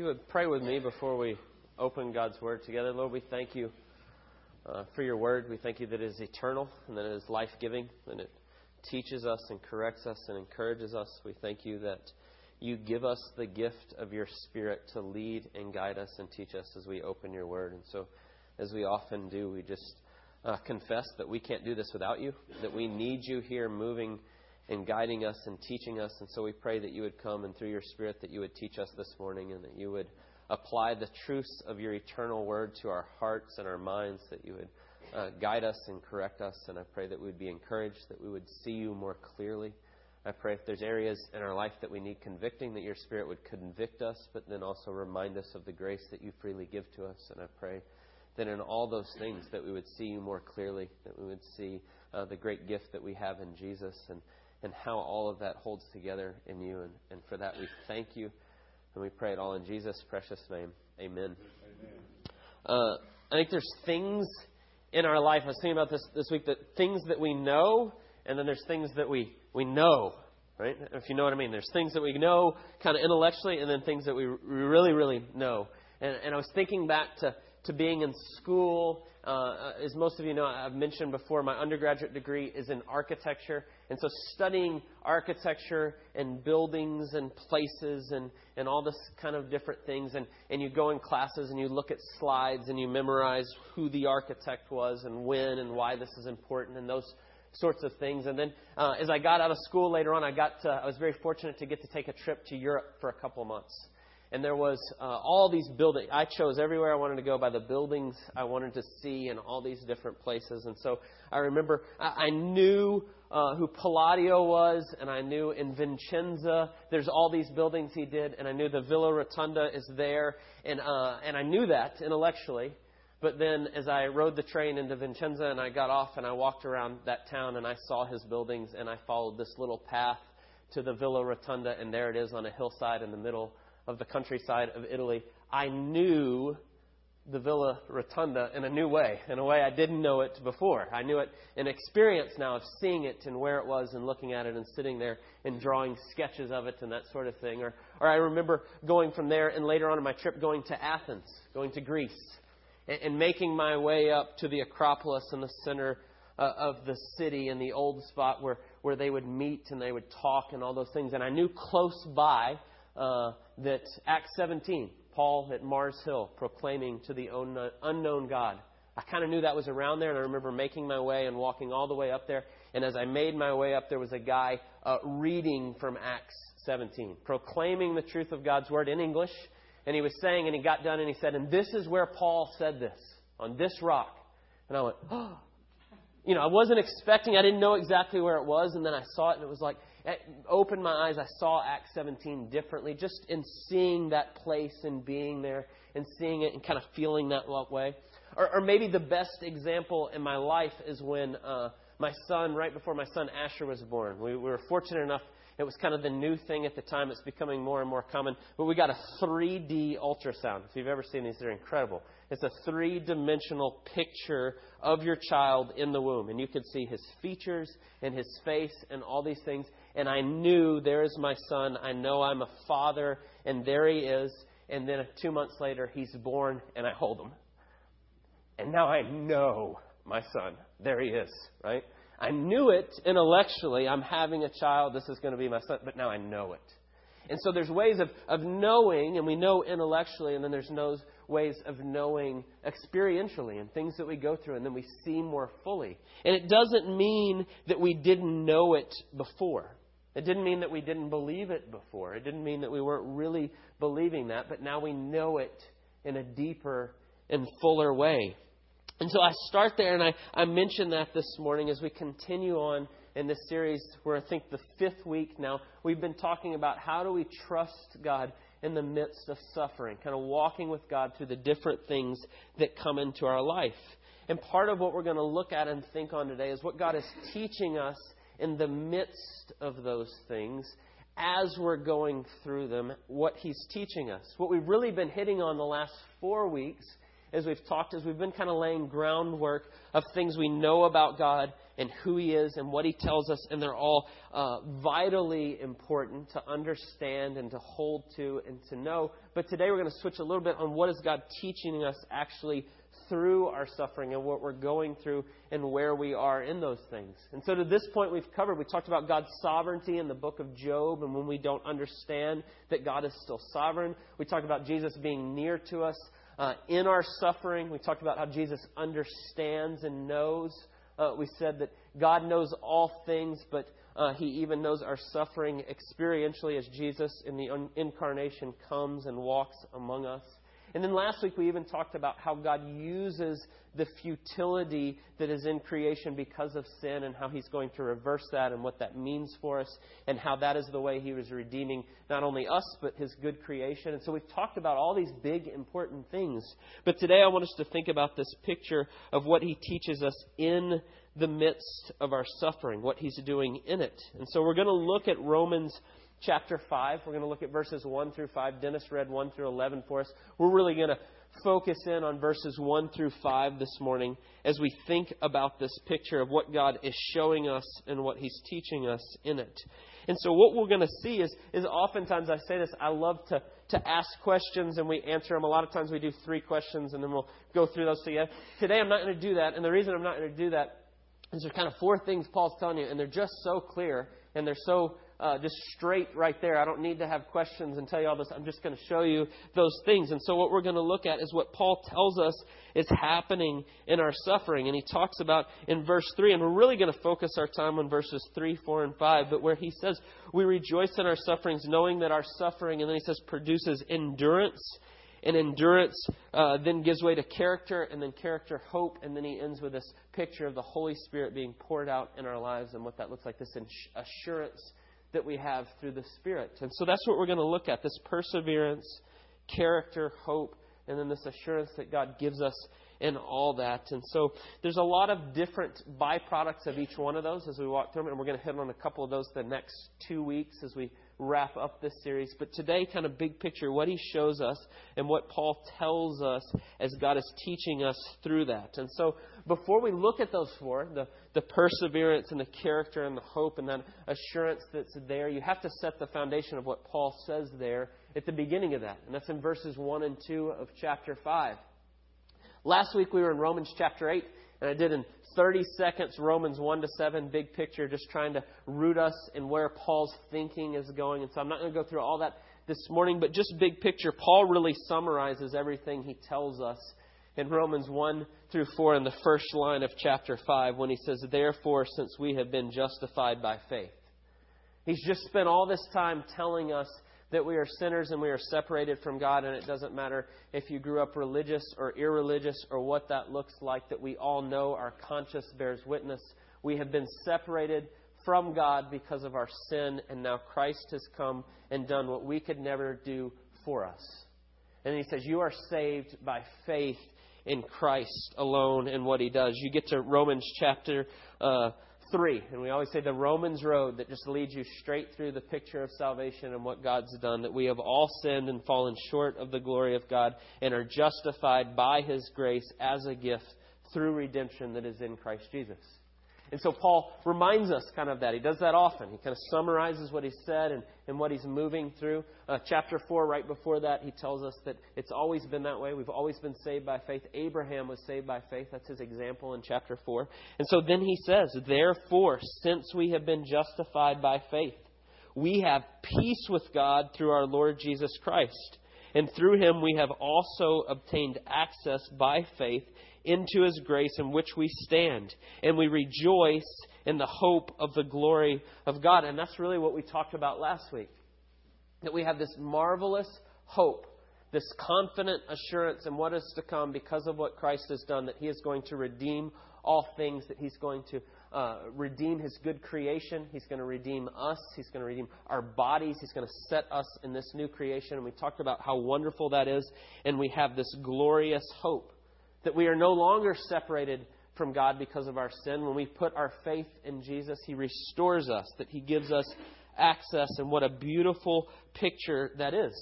you would pray with me before we open God's Word together. Lord, we thank you uh, for your Word. We thank you that it is eternal and that it is life giving and it teaches us and corrects us and encourages us. We thank you that you give us the gift of your Spirit to lead and guide us and teach us as we open your Word. And so, as we often do, we just uh, confess that we can't do this without you, that we need you here moving and guiding us and teaching us. And so we pray that you would come and through your Spirit that you would teach us this morning and that you would apply the truths of your eternal word to our hearts and our minds, that you would uh, guide us and correct us. And I pray that we would be encouraged, that we would see you more clearly. I pray if there's areas in our life that we need convicting, that your Spirit would convict us, but then also remind us of the grace that you freely give to us. And I pray that in all those things that we would see you more clearly, that we would see uh, the great gift that we have in Jesus and and how all of that holds together in you. And, and for that, we thank you. And we pray it all in Jesus' precious name. Amen. Amen. Uh, I think there's things in our life. I was thinking about this this week that things that we know, and then there's things that we, we know, right? If you know what I mean. There's things that we know kind of intellectually, and then things that we really, really know. And, and I was thinking back to, to being in school. Uh, as most of you know, I've mentioned before, my undergraduate degree is in architecture. And so studying architecture and buildings and places and, and all this kind of different things, and, and you go in classes and you look at slides and you memorize who the architect was and when and why this is important and those sorts of things. And then uh, as I got out of school later on, I, got to, I was very fortunate to get to take a trip to Europe for a couple months and there was uh, all these buildings. I chose everywhere I wanted to go by the buildings I wanted to see in all these different places. And so I remember I, I knew uh, who Palladio was, and I knew in Vicenza there's all these buildings he did, and I knew the Villa Rotunda is there, and uh, and I knew that intellectually. But then, as I rode the train into Vicenza and I got off and I walked around that town and I saw his buildings and I followed this little path to the Villa Rotunda, and there it is on a hillside in the middle of the countryside of Italy, I knew the Villa Rotunda in a new way, in a way I didn't know it before. I knew it in experience now of seeing it and where it was and looking at it and sitting there and drawing sketches of it and that sort of thing. Or, or I remember going from there and later on in my trip going to Athens, going to Greece, and, and making my way up to the Acropolis in the center uh, of the city in the old spot where, where they would meet and they would talk and all those things. And I knew close by uh, that Acts 17, Paul at Mars Hill proclaiming to the unknown God. I kind of knew that was around there, and I remember making my way and walking all the way up there. And as I made my way up, there was a guy uh, reading from Acts 17, proclaiming the truth of God's word in English. And he was saying, and he got done, and he said, And this is where Paul said this, on this rock. And I went, Oh. You know, I wasn't expecting, I didn't know exactly where it was, and then I saw it, and it was like, opened my eyes. I saw Acts 17 differently, just in seeing that place and being there and seeing it and kind of feeling that way. Or, or maybe the best example in my life is when uh, my son, right before my son Asher was born, we, we were fortunate enough. It was kind of the new thing at the time. It's becoming more and more common. But we got a 3D ultrasound. If you've ever seen these, they're incredible. It's a three dimensional picture of your child in the womb. And you could see his features and his face and all these things and I knew there is my son. I know I'm a father, and there he is. And then two months later, he's born, and I hold him. And now I know my son. There he is, right? I knew it intellectually. I'm having a child. This is going to be my son. But now I know it. And so there's ways of, of knowing, and we know intellectually, and then there's no ways of knowing experientially and things that we go through, and then we see more fully. And it doesn't mean that we didn't know it before. It didn't mean that we didn't believe it before. It didn't mean that we weren't really believing that, but now we know it in a deeper and fuller way. And so I start there, and I, I mentioned that this morning as we continue on in this series. We're, I think, the fifth week now. We've been talking about how do we trust God in the midst of suffering, kind of walking with God through the different things that come into our life. And part of what we're going to look at and think on today is what God is teaching us in the midst of those things as we're going through them, what He's teaching us. What we've really been hitting on the last four weeks as we've talked, as we've been kind of laying groundwork of things we know about God and who He is and what He tells us, and they're all uh, vitally important to understand and to hold to and to know. But today we're going to switch a little bit on what is God teaching us actually through our suffering and what we're going through and where we are in those things. And so to this point, we've covered, we talked about God's sovereignty in the book of Job and when we don't understand that God is still sovereign. We talked about Jesus being near to us uh, in our suffering. We talked about how Jesus understands and knows. Uh, we said that God knows all things, but uh, He even knows our suffering experientially as Jesus in the un- incarnation comes and walks among us. And then last week we even talked about how God uses the futility that is in creation because of sin and how He's going to reverse that and what that means for us and how that is the way He was redeeming not only us but His good creation. And so we've talked about all these big important things. But today I want us to think about this picture of what He teaches us in the midst of our suffering, what He's doing in it. And so we're going to look at Romans chapter 5. We're going to look at verses 1 through 5. Dennis read 1 through 11 for us. We're really going to focus in on verses 1 through 5 this morning as we think about this picture of what God is showing us and what He's teaching us in it. And so, what we're going to see is, is oftentimes I say this, I love to, to ask questions and we answer them. A lot of times we do three questions and then we'll go through those together. Today, I'm not going to do that. And the reason I'm not going to do that is there's kind of four things Paul's telling you, and they're just so clear and they're so uh, just straight right there. I don't need to have questions and tell you all this. I'm just going to show you those things. And so, what we're going to look at is what Paul tells us is happening in our suffering. And he talks about in verse 3, and we're really going to focus our time on verses 3, 4, and 5, but where he says, We rejoice in our sufferings, knowing that our suffering, and then he says, produces endurance. And endurance uh, then gives way to character, and then character, hope, and then he ends with this picture of the Holy Spirit being poured out in our lives and what that looks like this assurance that we have through the Spirit. And so that's what we're going to look at this perseverance, character, hope, and then this assurance that God gives us in all that. And so there's a lot of different byproducts of each one of those as we walk through them, and we're going to hit on a couple of those the next two weeks as we wrap up this series. But today, kind of big picture, what he shows us and what Paul tells us as God is teaching us through that. And so before we look at those four, the, the perseverance and the character and the hope and that assurance that's there, you have to set the foundation of what Paul says there at the beginning of that. And that's in verses 1 and 2 of chapter 5. Last week we were in Romans chapter 8, and I did in 30 seconds Romans 1 to 7, big picture, just trying to root us in where Paul's thinking is going. And so I'm not going to go through all that this morning, but just big picture, Paul really summarizes everything he tells us in Romans 1 through 4 in the first line of chapter 5 when he says, Therefore, since we have been justified by faith. He's just spent all this time telling us that we are sinners and we are separated from God, and it doesn't matter if you grew up religious or irreligious or what that looks like, that we all know our conscience bears witness. We have been separated from God because of our sin, and now Christ has come and done what we could never do for us. And he says, You are saved by faith in Christ alone and what he does. You get to Romans chapter uh, 3, and we always say the Romans road that just leads you straight through the picture of salvation and what God's done, that we have all sinned and fallen short of the glory of God and are justified by his grace as a gift through redemption that is in Christ Jesus. And so Paul reminds us kind of that. He does that often. He kind of summarizes what he said and, and what he's moving through. Uh, chapter 4, right before that, he tells us that it's always been that way. We've always been saved by faith. Abraham was saved by faith. That's his example in chapter 4. And so then he says, Therefore, since we have been justified by faith, we have peace with God through our Lord Jesus Christ. And through him we have also obtained access by faith into his grace in which we stand. And we rejoice in the hope of the glory of God. And that's really what we talked about last week. That we have this marvelous hope, this confident assurance in what is to come because of what Christ has done, that he is going to redeem all things, that he's going to uh, redeem his good creation. He's going to redeem us. He's going to redeem our bodies. He's going to set us in this new creation. And we talked about how wonderful that is. And we have this glorious hope that we are no longer separated from God because of our sin. When we put our faith in Jesus, He restores us, that He gives us access, and what a beautiful picture that is.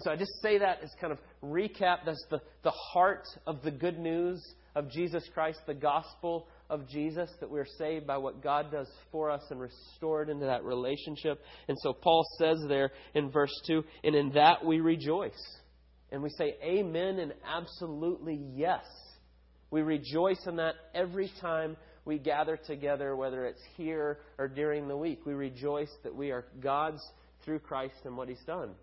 So I just say that as kind of recap. That's the, the heart of the good news of Jesus Christ, the gospel of Jesus, that we're saved by what God does for us and restored into that relationship. And so Paul says there in verse 2, and in that we rejoice. And we say amen and absolutely yes. We rejoice in that every time we gather together, whether it's here or during the week. We rejoice that we are God's through Christ and what He's done.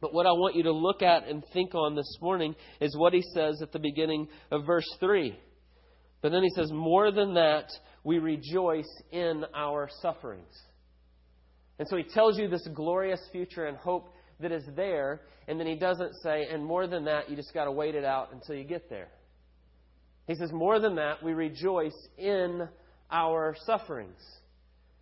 But what I want you to look at and think on this morning is what he says at the beginning of verse 3. But then he says, More than that, we rejoice in our sufferings. And so he tells you this glorious future and hope that is there, and then he doesn't say, and more than that, you just got to wait it out until you get there. He says, More than that, we rejoice in our sufferings.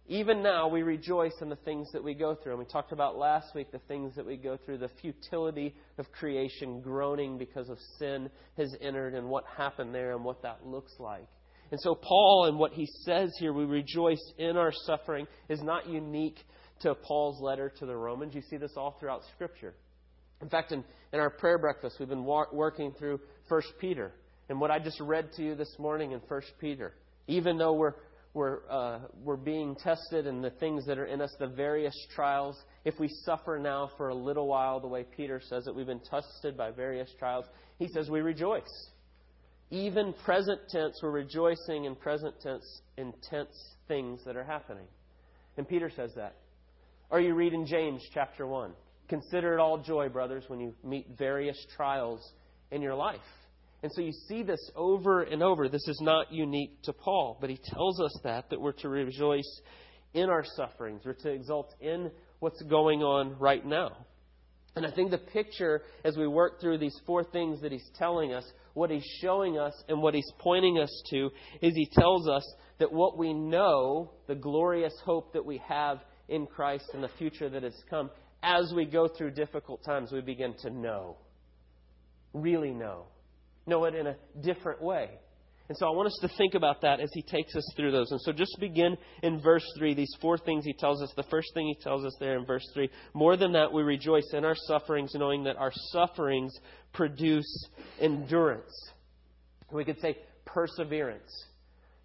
Even now, we rejoice in the things that we go through. And we talked about last week the things that we go through, the futility of creation, groaning because of sin has entered, and what happened there and what that looks like. And so, Paul and what he says here, we rejoice in our suffering, is not unique to Paul's letter to the Romans. You see this all throughout Scripture. In fact, in, in our prayer breakfast, we've been wa- working through 1 Peter. And what I just read to you this morning in 1 Peter, even though we're we're, uh, we're being tested and the things that are in us, the various trials. If we suffer now for a little while, the way Peter says it, we've been tested by various trials, he says we rejoice. Even present tense, we're rejoicing in present tense, intense things that are happening. And Peter says that. Or you read in James chapter 1 Consider it all joy, brothers, when you meet various trials in your life. And so you see this over and over. This is not unique to Paul, but he tells us that, that we're to rejoice in our sufferings. We're to exult in what's going on right now. And I think the picture, as we work through these four things that he's telling us, what he's showing us and what he's pointing us to, is he tells us that what we know, the glorious hope that we have in Christ and the future that has come, as we go through difficult times, we begin to know. Really know know it in a different way. And so I want us to think about that as he takes us through those. And so just begin in verse 3, these four things he tells us. The first thing he tells us there in verse 3 more than that, we rejoice in our sufferings, knowing that our sufferings produce endurance. We could say perseverance.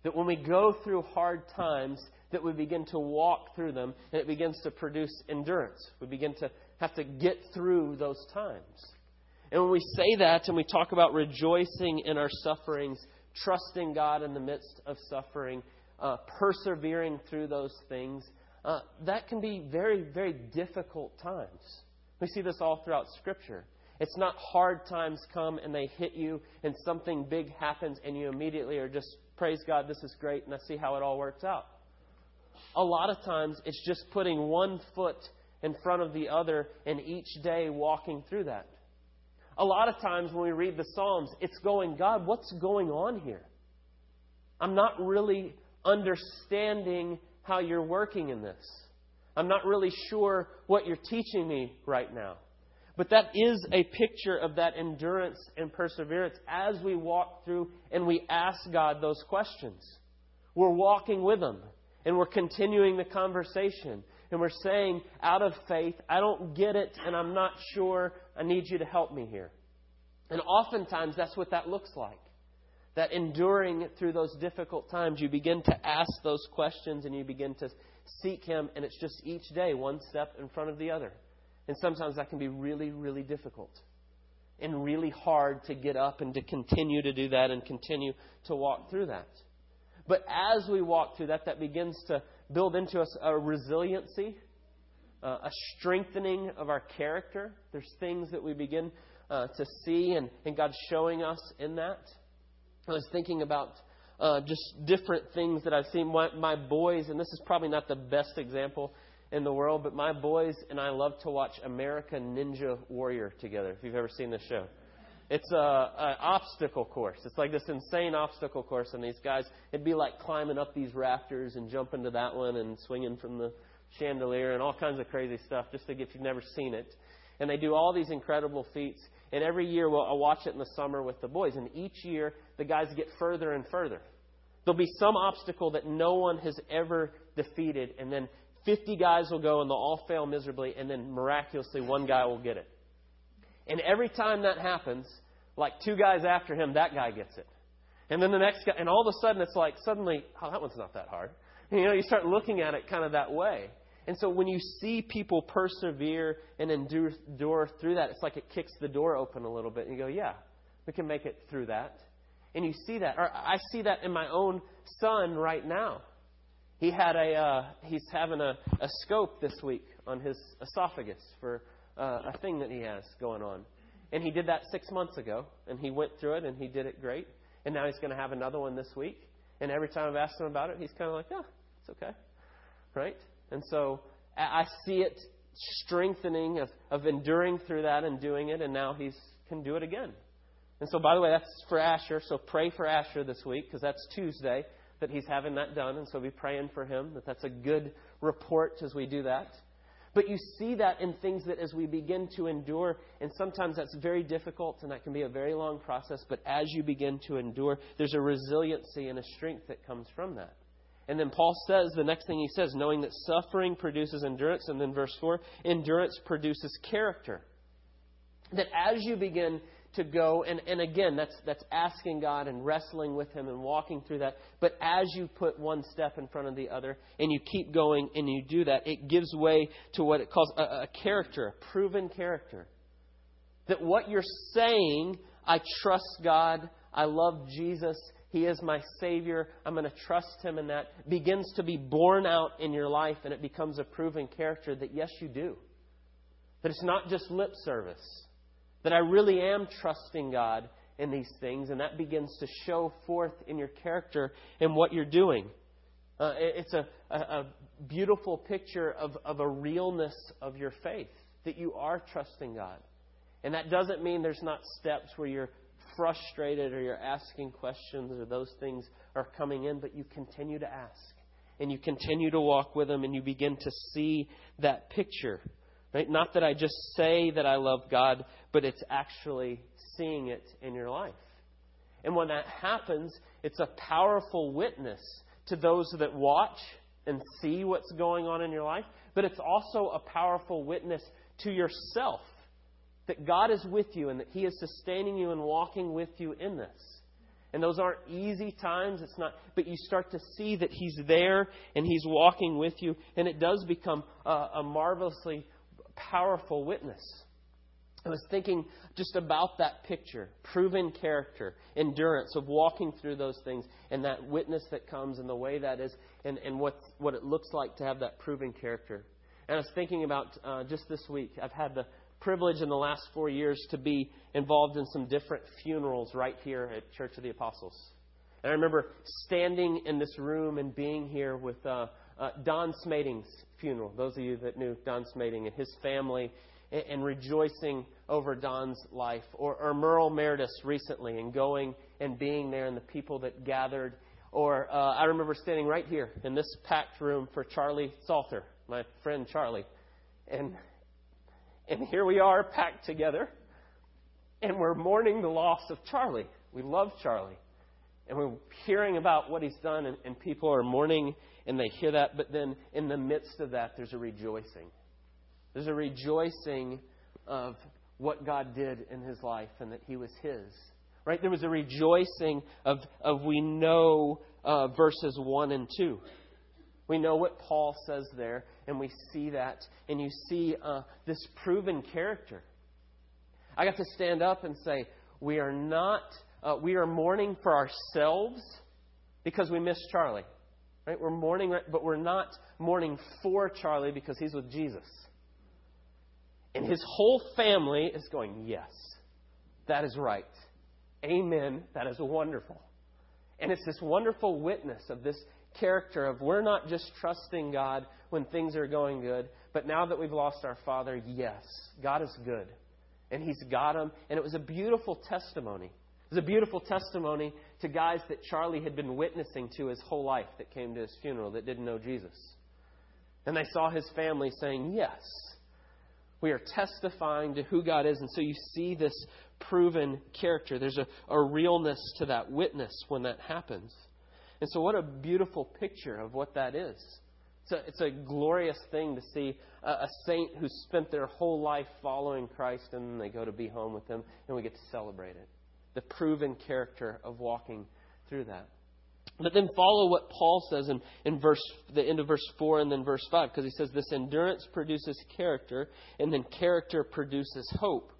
That when we go through hard times, that we begin to walk through them and it begins to produce endurance. We begin to have to get through those times. And when we say that and we talk about rejoicing in our sufferings, trusting God in the midst of suffering, uh, persevering through those things, uh, that can be very, very difficult times. We see this all throughout Scripture. It's not hard times come and they hit you and something big happens and you immediately are just, praise God, this is great, and I see how it all works out. A lot of times it's just putting one foot in front of the other and each day walking through that. A lot of times when we read the Psalms, it's going, God, what's going on here? I'm not really understanding how you're working in this. I'm not really sure what you're teaching me right now. But that is a picture of that endurance and perseverance as we walk through and we ask God those questions. We're walking with Him and we're continuing the conversation and we're saying, out of faith, I don't get it and I'm not sure. I need you to help me here. And oftentimes that's what that looks like. That enduring through those difficult times, you begin to ask those questions and you begin to seek Him, and it's just each day one step in front of the other. And sometimes that can be really, really difficult and really hard to get up and to continue to do that and continue to walk through that. But as we walk through that, that begins to build into us a resiliency, uh, a strengthening of our character. There's things that we begin uh, to see and, and God's showing us in that. I was thinking about uh, just different things that I've seen. My, my boys, and this is probably not the best example in the world, but my boys and I love to watch American Ninja Warrior together, if you've ever seen this show. It's a, a obstacle course. It's like this insane obstacle course, and these guys, it'd be like climbing up these rafters and jumping to that one and swinging from the chandelier and all kinds of crazy stuff, just to, if you've never seen it. And they do all these incredible feats. And every year, well, I watch it in the summer with the boys. And each year, the guys get further and further. There'll be some obstacle that no one has ever defeated. And then 50 guys will go and they'll all fail miserably. And then miraculously, one guy will get it. And every time that happens, like two guys after him, that guy gets it. And then the next guy, and all of a sudden it's like suddenly, oh, that one's not that hard. You know, you start looking at it kind of that way. And so when you see people persevere and endure, endure through that, it's like it kicks the door open a little bit. And you go, yeah, we can make it through that. And you see that. Or I see that in my own son right now. He had a, uh, he's having a, a scope this week on his esophagus for uh, a thing that he has going on. And he did that six months ago, and he went through it, and he did it great. And now he's going to have another one this week. And every time I've asked him about it, he's kind of like, yeah, it's okay. Right? And so I see it strengthening of, of enduring through that and doing it, and now he can do it again. And so, by the way, that's for Asher. So pray for Asher this week because that's Tuesday that he's having that done. And so be praying for him that that's a good report as we do that. But you see that in things that as we begin to endure, and sometimes that's very difficult and that can be a very long process, but as you begin to endure, there's a resiliency and a strength that comes from that. And then Paul says, the next thing he says, knowing that suffering produces endurance, and then verse 4, endurance produces character. That as you begin to go, and, and again, that's, that's asking God and wrestling with Him and walking through that. But as you put one step in front of the other and you keep going and you do that, it gives way to what it calls a, a character, a proven character. That what you're saying, I trust God, I love Jesus, He is my Savior, I'm going to trust Him in that, begins to be borne out in your life and it becomes a proven character that yes, you do. That it's not just lip service that I really am trusting God in these things, and that begins to show forth in your character and what you're doing. Uh, it's a, a, a beautiful picture of, of a realness of your faith, that you are trusting God. And that doesn't mean there's not steps where you're frustrated or you're asking questions or those things are coming in, but you continue to ask. And you continue to walk with them and you begin to see that picture. Right? Not that I just say that I love God, but it's actually seeing it in your life. And when that happens, it's a powerful witness to those that watch and see what's going on in your life, but it's also a powerful witness to yourself that God is with you and that He is sustaining you and walking with you in this. And those aren't easy times. It's not, but you start to see that He's there and He's walking with you, and it does become a, a marvelously powerful witness. I was thinking just about that picture proven character, endurance of walking through those things, and that witness that comes and the way that is, and, and what, what it looks like to have that proven character. And I was thinking about uh, just this week, I've had the privilege in the last four years to be involved in some different funerals right here at Church of the Apostles. And I remember standing in this room and being here with uh, uh, Don Smading's funeral. Those of you that knew Don Smading and his family and, and rejoicing over Don's life. Or, or Merle Meredith recently and going and being there and the people that gathered. Or uh, I remember standing right here in this packed room for Charlie Salter, my friend Charlie. And, and here we are packed together. And we're mourning the loss of Charlie. We love Charlie. And we're hearing about what he's done, and, and people are mourning and they hear that, but then in the midst of that, there's a rejoicing. There's a rejoicing of what God did in his life and that he was his. Right? There was a rejoicing of, of we know uh, verses 1 and 2. We know what Paul says there, and we see that, and you see uh, this proven character. I got to stand up and say, we are not, uh, we are mourning for ourselves because we miss Charlie. Right? We're mourning, but we're not mourning for Charlie because he's with Jesus. And his whole family is going, Yes, that is right. Amen. That is wonderful. And it's this wonderful witness of this character of we're not just trusting God when things are going good, but now that we've lost our father, yes, God is good. And he's got him. And it was a beautiful testimony. It was a beautiful testimony to guys that Charlie had been witnessing to his whole life that came to his funeral that didn't know Jesus. And they saw his family saying, Yes, we are testifying to who God is. And so you see this proven character. There's a, a realness to that witness when that happens. And so, what a beautiful picture of what that is. It's a, it's a glorious thing to see a, a saint who spent their whole life following Christ and then they go to be home with him and we get to celebrate it the proven character of walking through that. But then follow what Paul says in, in verse the end of verse four and then verse five, because he says this endurance produces character, and then character produces hope.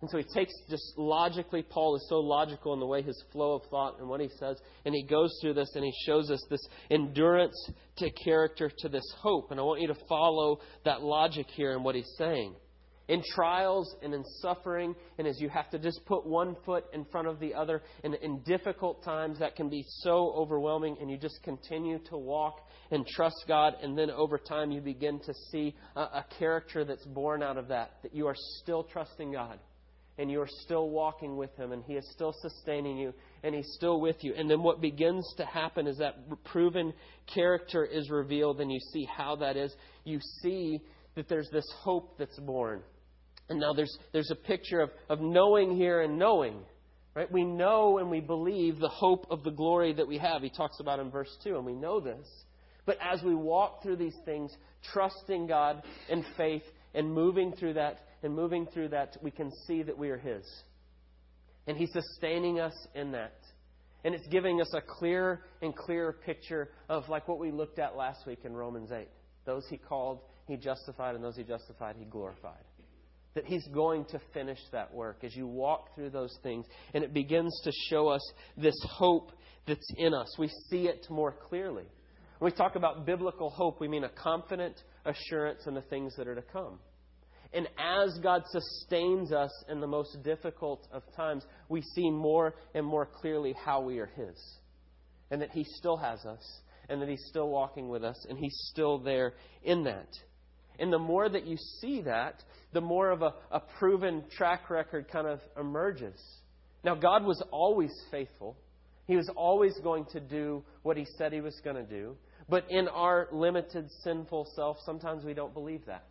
And so he takes just logically, Paul is so logical in the way his flow of thought and what he says, and he goes through this and he shows us this endurance to character to this hope. And I want you to follow that logic here in what he's saying. In trials and in suffering, and as you have to just put one foot in front of the other, and in difficult times that can be so overwhelming, and you just continue to walk and trust God, and then over time you begin to see a, a character that's born out of that, that you are still trusting God and you are still walking with Him, and He is still sustaining you, and He's still with you. And then what begins to happen is that proven character is revealed, and you see how that is. You see that there's this hope that's born. And now there's, there's a picture of, of knowing here and knowing. Right? We know and we believe the hope of the glory that we have. He talks about in verse 2, and we know this. But as we walk through these things, trusting God in faith and moving through that, and moving through that, we can see that we are His. And He's sustaining us in that. And it's giving us a clearer and clearer picture of like what we looked at last week in Romans 8. Those He called, He justified, and those He justified, He glorified. That He's going to finish that work as you walk through those things. And it begins to show us this hope that's in us. We see it more clearly. When we talk about biblical hope, we mean a confident assurance in the things that are to come. And as God sustains us in the most difficult of times, we see more and more clearly how we are His. And that He still has us, and that He's still walking with us, and He's still there in that. And the more that you see that, the more of a, a proven track record kind of emerges. Now, God was always faithful. He was always going to do what He said He was going to do. But in our limited, sinful self, sometimes we don't believe that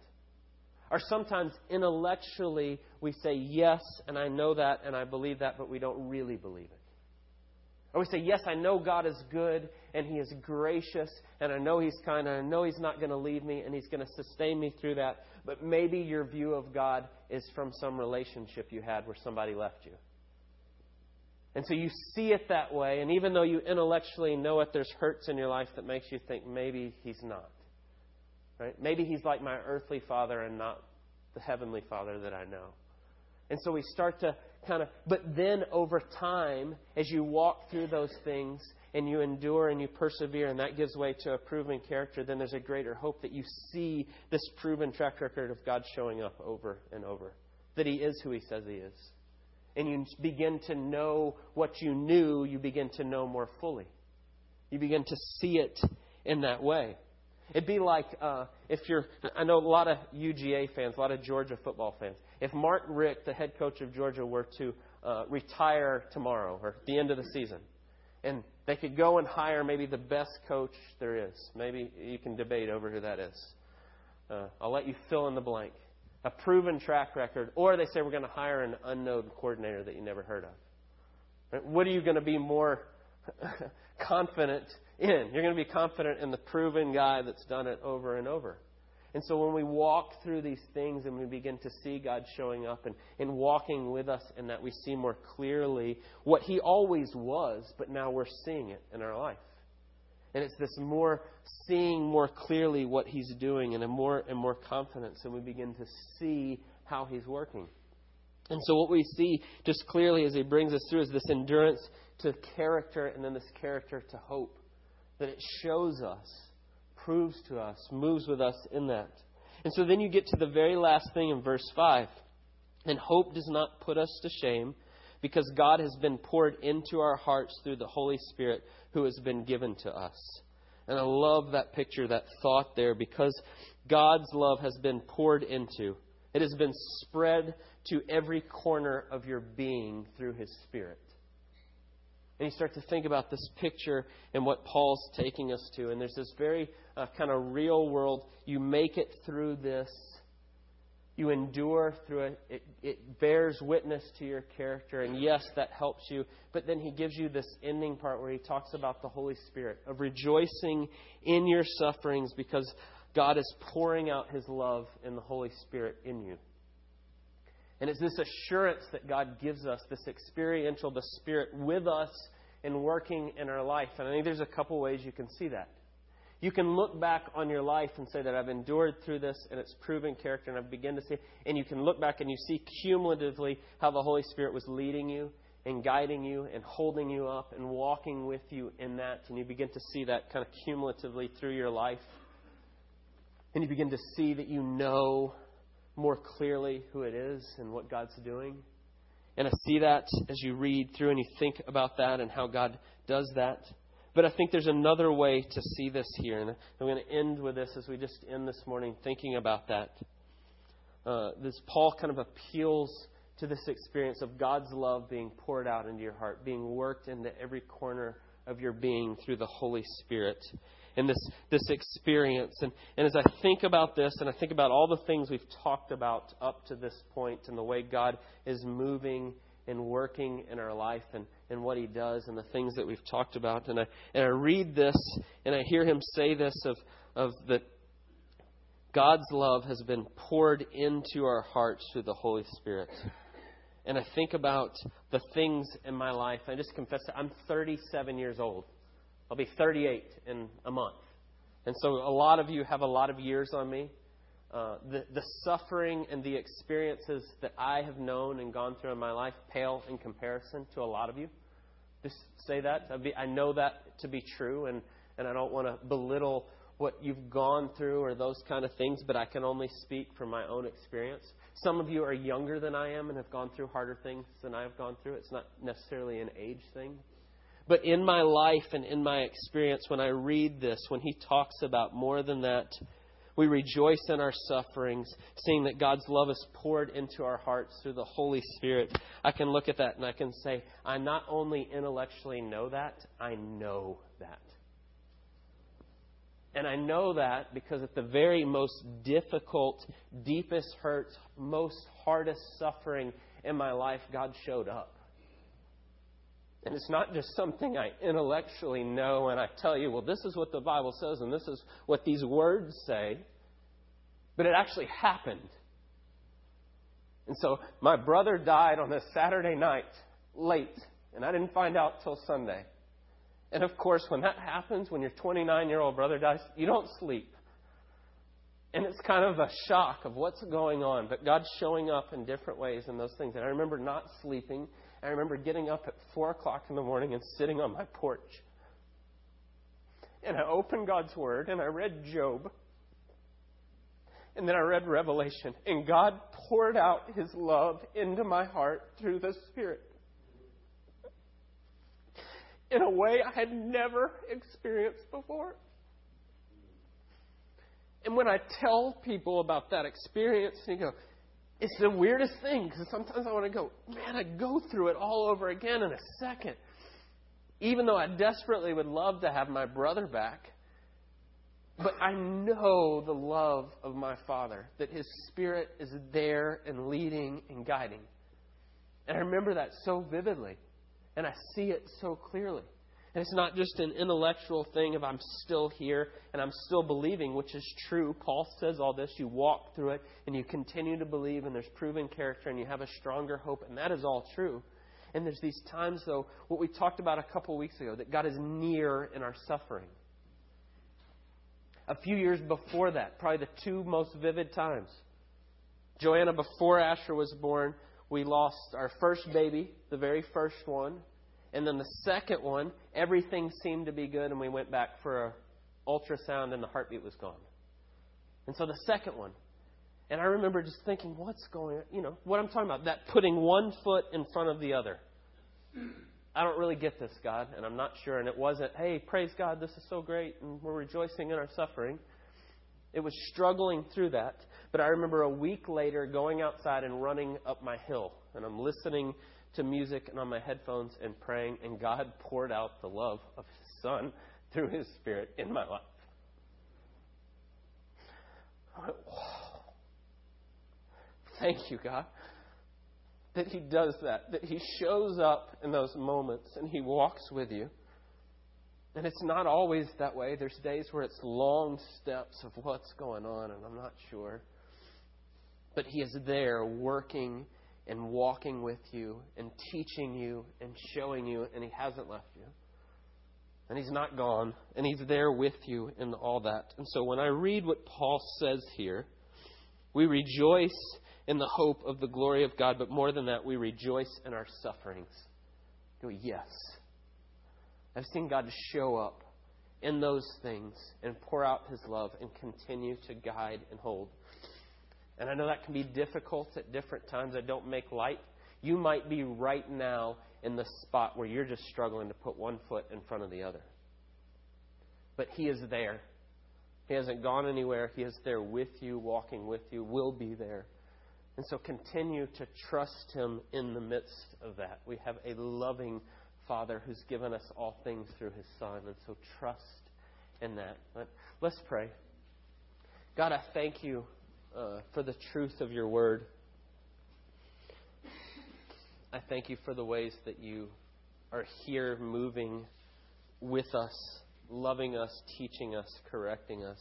or sometimes intellectually we say yes, and I know that, and I believe that, but we don't really believe it. Or we say, yes, I know God is good, and He is gracious, and I know He's kind, and I know He's not going to leave me, and He's going to sustain me through that. But maybe your view of God is from some relationship you had where somebody left you. And so you see it that way, and even though you intellectually know it, there's hurts in your life that makes you think maybe He's not. Right? Maybe he's like my earthly father and not the heavenly father that I know. And so we start to kind of, but then over time, as you walk through those things and you endure and you persevere, and that gives way to a proven character, then there's a greater hope that you see this proven track record of God showing up over and over. That He is who He says He is. And you begin to know what you knew, you begin to know more fully. You begin to see it in that way. It'd be like uh, if you're, I know a lot of UGA fans, a lot of Georgia football fans. If Mark Richt, the head coach of Georgia, were to uh, retire tomorrow or at the end of the season, and they could go and hire maybe the best coach there is. Maybe you can debate over who that is. Uh, I'll let you fill in the blank. A proven track record, or they say we're going to hire an unknown coordinator that you never heard of. What are you going to be more confident in. You're going to be confident in the proven guy that's done it over and over. And so when we walk through these things and we begin to see God showing up and, and walking with us, and that we see more clearly what He always was, but now we're seeing it in our life. And it's this more seeing more clearly what He's doing and a more and more confidence, and we begin to see how He's working. And so what we see just clearly as He brings us through is this endurance to character and then this character to hope that it shows us, proves to us, moves with us in that. And so then you get to the very last thing in verse 5. And hope does not put us to shame because God has been poured into our hearts through the Holy Spirit who has been given to us. And I love that picture, that thought there, because God's love has been poured into. It has been spread to every corner of your being through His Spirit. And you start to think about this picture and what Paul's taking us to. And there's this very uh, kind of real world. You make it through this, you endure through it. it. It bears witness to your character. And yes, that helps you. But then he gives you this ending part where he talks about the Holy Spirit, of rejoicing in your sufferings because God is pouring out his love in the Holy Spirit in you. And it's this assurance that God gives us, this experiential, the Spirit with us and working in our life. And I think there's a couple ways you can see that. You can look back on your life and say that I've endured through this and it's proven character and I've begun to see. And you can look back and you see cumulatively how the Holy Spirit was leading you and guiding you and holding you up and walking with you in that. And you begin to see that kind of cumulatively through your life. And you begin to see that you know more clearly who it is and what God's doing. And I see that as you read through and you think about that and how God does that. But I think there's another way to see this here. And I'm going to end with this as we just end this morning thinking about that. Uh, this Paul kind of appeals to this experience of God's love being poured out into your heart, being worked into every corner of your being through the Holy Spirit. And this, this experience. And, and as I think about this, and I think about all the things we've talked about up to this point, and the way God is moving and working in our life, and and what he does and the things that we've talked about. And I, and I read this and I hear him say this of, of that God's love has been poured into our hearts through the Holy Spirit. And I think about the things in my life. I just confess that I'm 37 years old. I'll be 38 in a month. And so a lot of you have a lot of years on me. Uh, the, the suffering and the experiences that I have known and gone through in my life pale in comparison to a lot of you. Just say that. I know that to be true, and, and I don't want to belittle what you've gone through or those kind of things, but I can only speak from my own experience. Some of you are younger than I am and have gone through harder things than I have gone through. It's not necessarily an age thing. But in my life and in my experience, when I read this, when he talks about more than that, we rejoice in our sufferings, seeing that God's love is poured into our hearts through the Holy Spirit. I can look at that and I can say, I not only intellectually know that, I know that. And I know that because at the very most difficult, deepest hurts, most hardest suffering in my life, God showed up. And it's not just something I intellectually know and I tell you, well, this is what the Bible says and this is what these words say, but it actually happened. And so my brother died on a Saturday night, late, and I didn't find out till Sunday. And of course, when that happens, when your 29 year old brother dies, you don't sleep. And it's kind of a shock of what's going on, but God's showing up in different ways in those things. And I remember not sleeping I remember getting up at 4 o'clock in the morning and sitting on my porch. And I opened God's Word and I read Job. And then I read Revelation. And God poured out His love into my heart through the Spirit in a way I had never experienced before. And when I tell people about that experience, you go, it's the weirdest thing because sometimes I want to go, man, I go through it all over again in a second. Even though I desperately would love to have my brother back. But I know the love of my Father, that His Spirit is there and leading and guiding. And I remember that so vividly. And I see it so clearly. And it's not just an intellectual thing of I'm still here and I'm still believing, which is true. Paul says all this. You walk through it and you continue to believe, and there's proven character, and you have a stronger hope, and that is all true. And there's these times, though, what we talked about a couple weeks ago, that God is near in our suffering. A few years before that, probably the two most vivid times. Joanna, before Asher was born, we lost our first baby, the very first one. And then the second one, everything seemed to be good, and we went back for an ultrasound, and the heartbeat was gone. And so the second one, and I remember just thinking, what's going on? You know, what I'm talking about, that putting one foot in front of the other. I don't really get this, God, and I'm not sure. And it wasn't, hey, praise God, this is so great, and we're rejoicing in our suffering. It was struggling through that. But I remember a week later going outside and running up my hill, and I'm listening to music and on my headphones and praying, and God poured out the love of His Son through His Spirit in my life. I went. Thank you, God, that He does that, that He shows up in those moments and He walks with you. And it's not always that way. There's days where it's long steps of what's going on, and I'm not sure. But He is there working and walking with you and teaching you and showing you, and He hasn't left you. And He's not gone, and He's there with you in all that. And so when I read what Paul says here, we rejoice in the hope of the glory of God, but more than that, we rejoice in our sufferings. Go, yes. I've seen God show up in those things and pour out His love and continue to guide and hold. And I know that can be difficult at different times. I don't make light. You might be right now in the spot where you're just struggling to put one foot in front of the other. But He is there. He hasn't gone anywhere. He is there with you, walking with you, will be there. And so continue to trust Him in the midst of that. We have a loving Father who's given us all things through His Son. And so trust in that. But let's pray. God, I thank you uh, for the truth of your word. I thank you for the ways that you are here moving with us, loving us, teaching us, correcting us.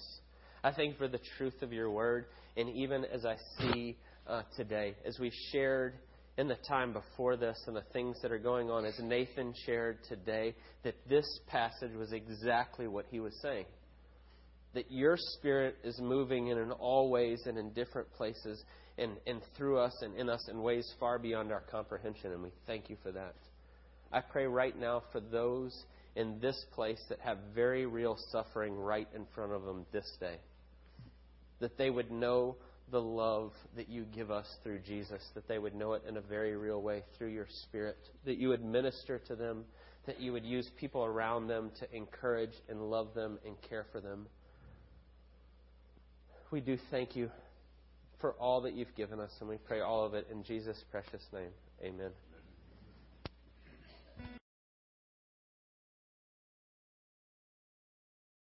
I thank you for the truth of your word. And even as I see uh, today, as we shared in the time before this and the things that are going on, as Nathan shared today, that this passage was exactly what he was saying that your Spirit is moving in, all ways and in different places and, and through us and in us in ways far beyond our comprehension, and we thank you for that. I pray right now for those in this place that have very real suffering right in front of them this day, that they would know the love that you give us through Jesus, that they would know it in a very real way through your Spirit, that you would minister to them, that you would use people around them to encourage and love them and care for them we do thank you for all that you've given us, and we pray all of it in Jesus' precious name. Amen.